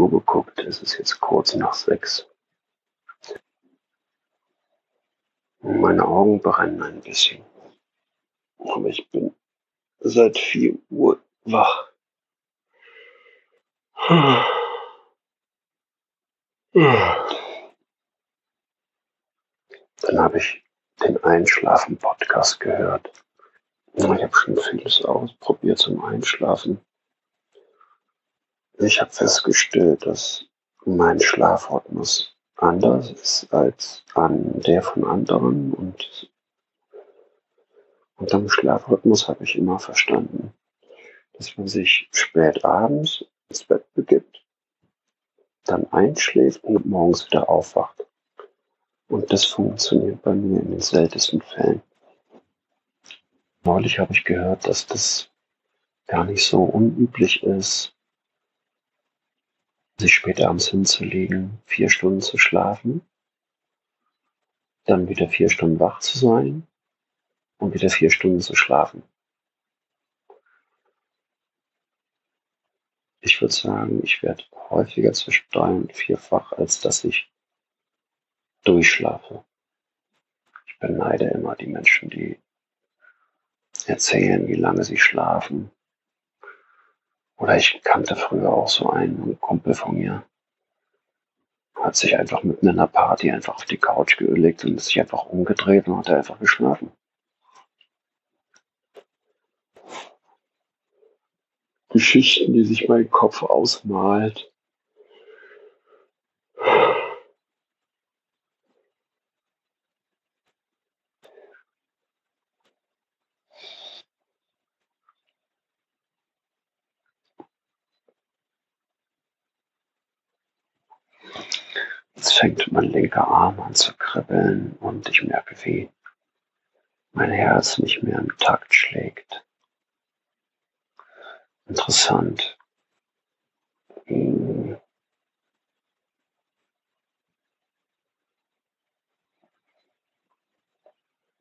Uhr geguckt, es ist jetzt kurz nach sechs. Meine Augen brennen ein bisschen. Aber ich bin seit vier Uhr wach. Dann habe ich den Einschlafen-Podcast gehört. Ich habe schon vieles ausprobiert zum Einschlafen. Ich habe festgestellt, dass mein Schlafrhythmus anders ist als an der von anderen und unterm Schlafrhythmus habe ich immer verstanden, dass man sich spät abends ins Bett begibt, dann einschläft und morgens wieder aufwacht. Und das funktioniert bei mir in den seltensten Fällen. Neulich habe ich gehört, dass das gar nicht so unüblich ist, sich spät abends hinzulegen, vier Stunden zu schlafen, dann wieder vier Stunden wach zu sein und wieder vier Stunden zu schlafen. Ich würde sagen, ich werde häufiger zwischen drei und vierfach, als dass ich durchschlafe. Ich beneide immer die Menschen, die erzählen, wie lange sie schlafen. Oder ich kannte früher auch so einen Kumpel von mir. Hat sich einfach mitten in einer Party einfach auf die Couch gelegt und sich einfach umgedreht und hat einfach geschlafen. Geschichten, die sich mein Kopf ausmalt. Jetzt fängt mein linker Arm an zu kribbeln und ich merke, wie mein Herz nicht mehr im Takt schlägt. Interessant. Hm.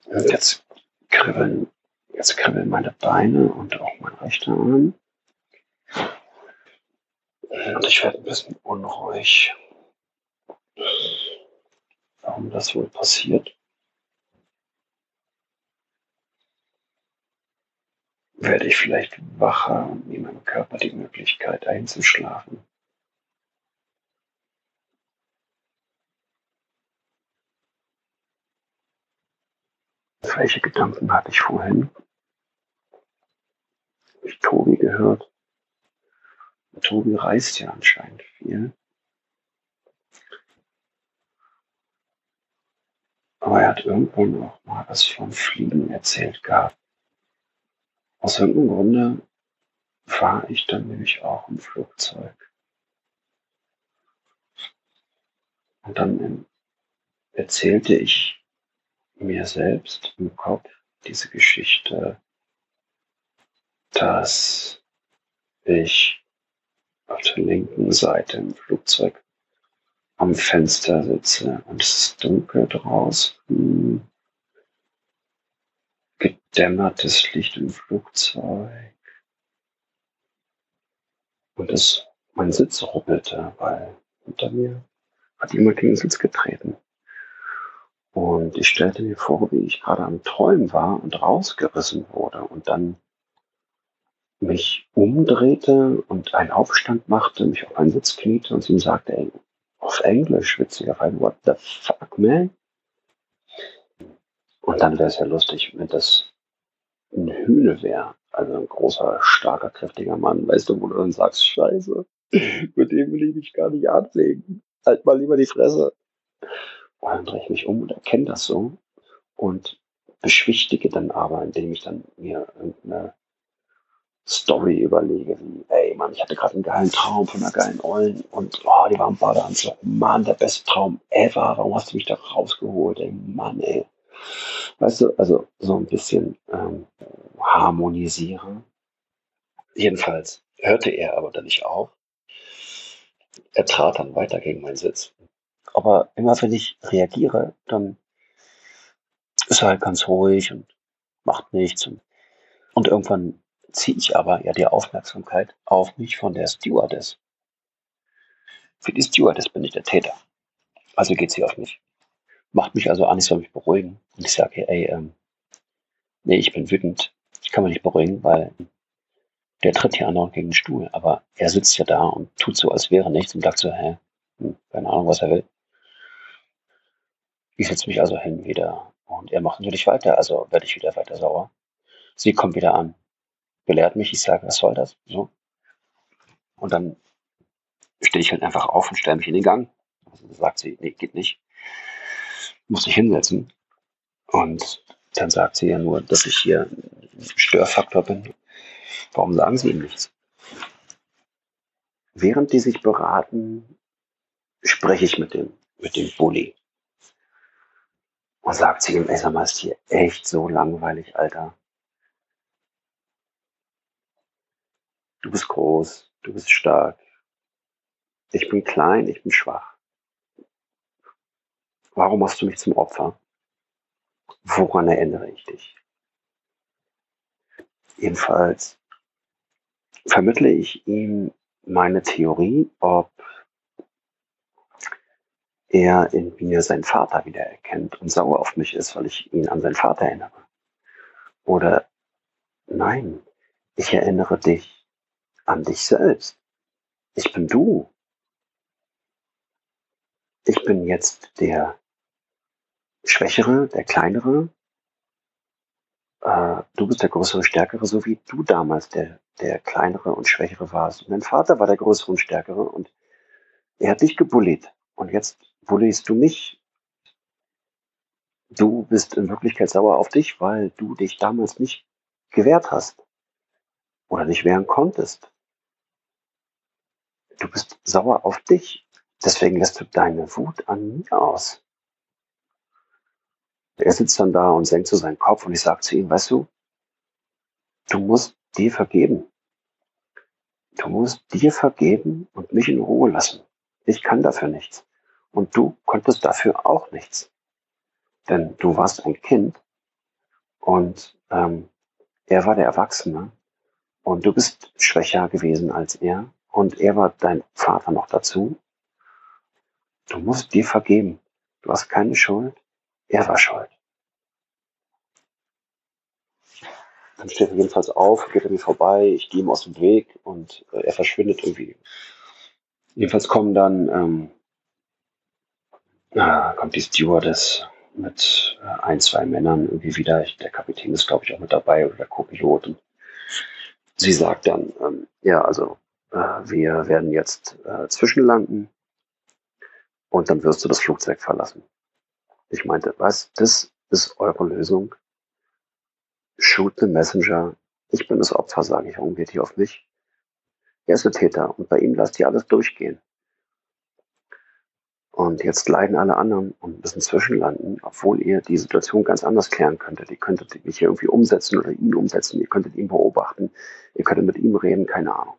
Jetzt kribbeln, jetzt kribbeln meine Beine und auch mein rechter Arm. Und ich werde ein bisschen unruhig warum das wohl passiert. Werde ich vielleicht wacher und nehme meinem Körper die Möglichkeit einzuschlafen. Welche Gedanken hatte ich vorhin? Habe ich Tobi gehört? Tobi reist ja anscheinend viel. Aber er hat irgendwann auch mal was vom Fliegen erzählt gehabt. Aus irgendeinem Grunde war ich dann nämlich auch im Flugzeug. Und dann erzählte ich mir selbst im Kopf diese Geschichte, dass ich auf der linken Seite im Flugzeug am Fenster sitze und es ist dunkel draußen. Gedämmertes Licht im Flugzeug. Und es, mein Sitz ruppelte, weil hinter mir hat jemand gegen den Sitz getreten. Und ich stellte mir vor, wie ich gerade am Träumen war und rausgerissen wurde und dann mich umdrehte und einen Aufstand machte, mich auf einen Sitz kniete und ihm sagte, ey, auf Englisch, witzigerweise, what the fuck, man? Und dann wäre es ja lustig, wenn das ein Hühne wäre, also ein großer, starker, kräftiger Mann, weißt du, wo du dann sagst, scheiße, mit dem will ich mich gar nicht anlegen. Halt mal lieber die Fresse. Und dann drehe ich mich um und erkenne das so und beschwichtige dann aber, indem ich dann mir irgendeine Story überlege, wie, ey Mann, ich hatte gerade einen geilen Traum von einer geilen Ollen und oh, die war im Badeanzug. Mann, der beste Traum ever. Warum hast du mich da rausgeholt? Ey, Mann, ey. Weißt du, also so ein bisschen ähm, harmonisieren. Jedenfalls hörte er aber dann nicht auf. Er trat dann weiter gegen meinen Sitz. Aber immer wenn ich reagiere, dann ist er halt ganz ruhig und macht nichts. Und, und irgendwann ziehe ich aber ja die Aufmerksamkeit auf mich von der Stewardess. Für die Stewardess bin ich der Täter. Also geht sie auf mich. Macht mich also an, ich soll mich beruhigen. Und ich sage, ey, ähm, nee, ich bin wütend. Ich kann mich nicht beruhigen, weil der tritt hier andauernd gegen den Stuhl. Aber er sitzt ja da und tut so, als wäre nichts und sagt so, hä, hm, keine Ahnung, was er will. Ich setze mich also hin wieder und er macht natürlich weiter, also werde ich wieder weiter sauer. Sie kommt wieder an, belehrt mich, ich sage, was soll das? So. Und dann stehe ich halt einfach auf und stelle mich in den Gang. Also sagt sie, nee, geht nicht. Muss ich hinsetzen. Und dann sagt sie ja nur, dass ich hier ein Störfaktor bin. Warum sagen sie ihm nichts? Während die sich beraten, spreche ich mit dem, mit dem Bully. Und sagt sie ihm, ey, sag mal, ist hier echt so langweilig, Alter. Du bist groß, du bist stark. Ich bin klein, ich bin schwach. Warum machst du mich zum Opfer? Woran erinnere ich dich? Jedenfalls vermittle ich ihm meine Theorie, ob er in mir seinen Vater wiedererkennt und sauer auf mich ist, weil ich ihn an seinen Vater erinnere. Oder nein, ich erinnere dich an dich selbst. Ich bin du. Ich bin jetzt der Schwächere, der Kleinere. Äh, du bist der Größere, Stärkere, so wie du damals der, der Kleinere und Schwächere warst. Dein Vater war der Größere und Stärkere und er hat dich gebullied. Und jetzt bullist du mich. Du bist in Wirklichkeit sauer auf dich, weil du dich damals nicht gewehrt hast oder nicht wehren konntest. Du bist sauer auf dich. Deswegen lässt du deine Wut an mir aus. Er sitzt dann da und senkt so seinen Kopf und ich sage zu ihm, weißt du, du musst dir vergeben. Du musst dir vergeben und mich in Ruhe lassen. Ich kann dafür nichts. Und du konntest dafür auch nichts. Denn du warst ein Kind und ähm, er war der Erwachsene und du bist schwächer gewesen als er und er war dein Vater noch dazu. Du musst dir vergeben. Du hast keine Schuld. Er war schuld. Dann steht er jedenfalls auf, geht er mir vorbei, ich gehe ihm aus dem Weg und äh, er verschwindet irgendwie. Jedenfalls kommen dann ähm, äh, kommt die Stewardess mit äh, ein, zwei Männern irgendwie wieder. Der Kapitän ist, glaube ich, auch mit dabei oder der Co-Pilot. Sie sagt dann, ähm, ja, also wir werden jetzt äh, zwischenlanden und dann wirst du das Flugzeug verlassen. Ich meinte, was, das ist eure Lösung? Shoot the messenger. Ich bin das Opfer, sage ich. Warum geht ihr auf mich? Er ist der Täter und bei ihm lasst ihr alles durchgehen. Und jetzt leiden alle anderen und müssen zwischenlanden, obwohl ihr die Situation ganz anders klären könntet. Ihr könntet mich hier irgendwie umsetzen oder ihn umsetzen. Ihr könntet ihn beobachten. Ihr könntet mit ihm reden, keine Ahnung.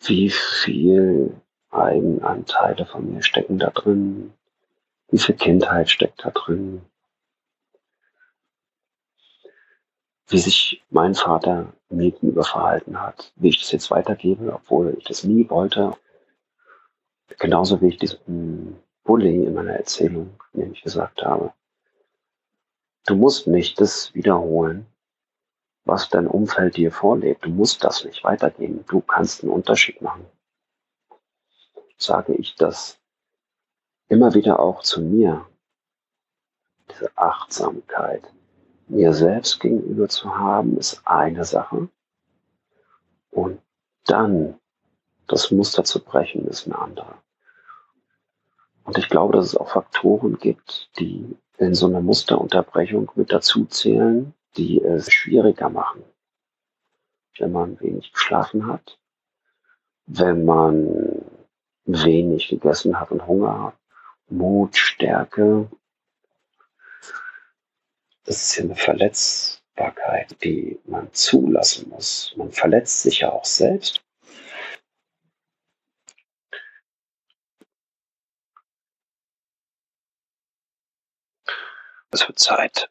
Wie viel Eigenanteile von mir stecken da drin? Wie viel Kindheit steckt da drin? wie sich mein Vater mir gegenüber verhalten hat, wie ich das jetzt weitergebe, obwohl ich das nie wollte. Genauso wie ich diesen Bully in meiner Erzählung nämlich gesagt habe. Du musst nicht das wiederholen, was dein Umfeld dir vorlebt. Du musst das nicht weitergeben. Du kannst einen Unterschied machen. Sage ich das immer wieder auch zu mir. Diese Achtsamkeit, mir selbst gegenüber zu haben, ist eine Sache. Und dann das Muster zu brechen, ist eine andere. Und ich glaube, dass es auch Faktoren gibt, die in so einer Musterunterbrechung mit dazu zählen, die es schwieriger machen. Wenn man wenig geschlafen hat, wenn man wenig gegessen hat und Hunger hat, Mut, Stärke, das ist ja eine Verletzbarkeit, die man zulassen muss. Man verletzt sich ja auch selbst. Es wird Zeit.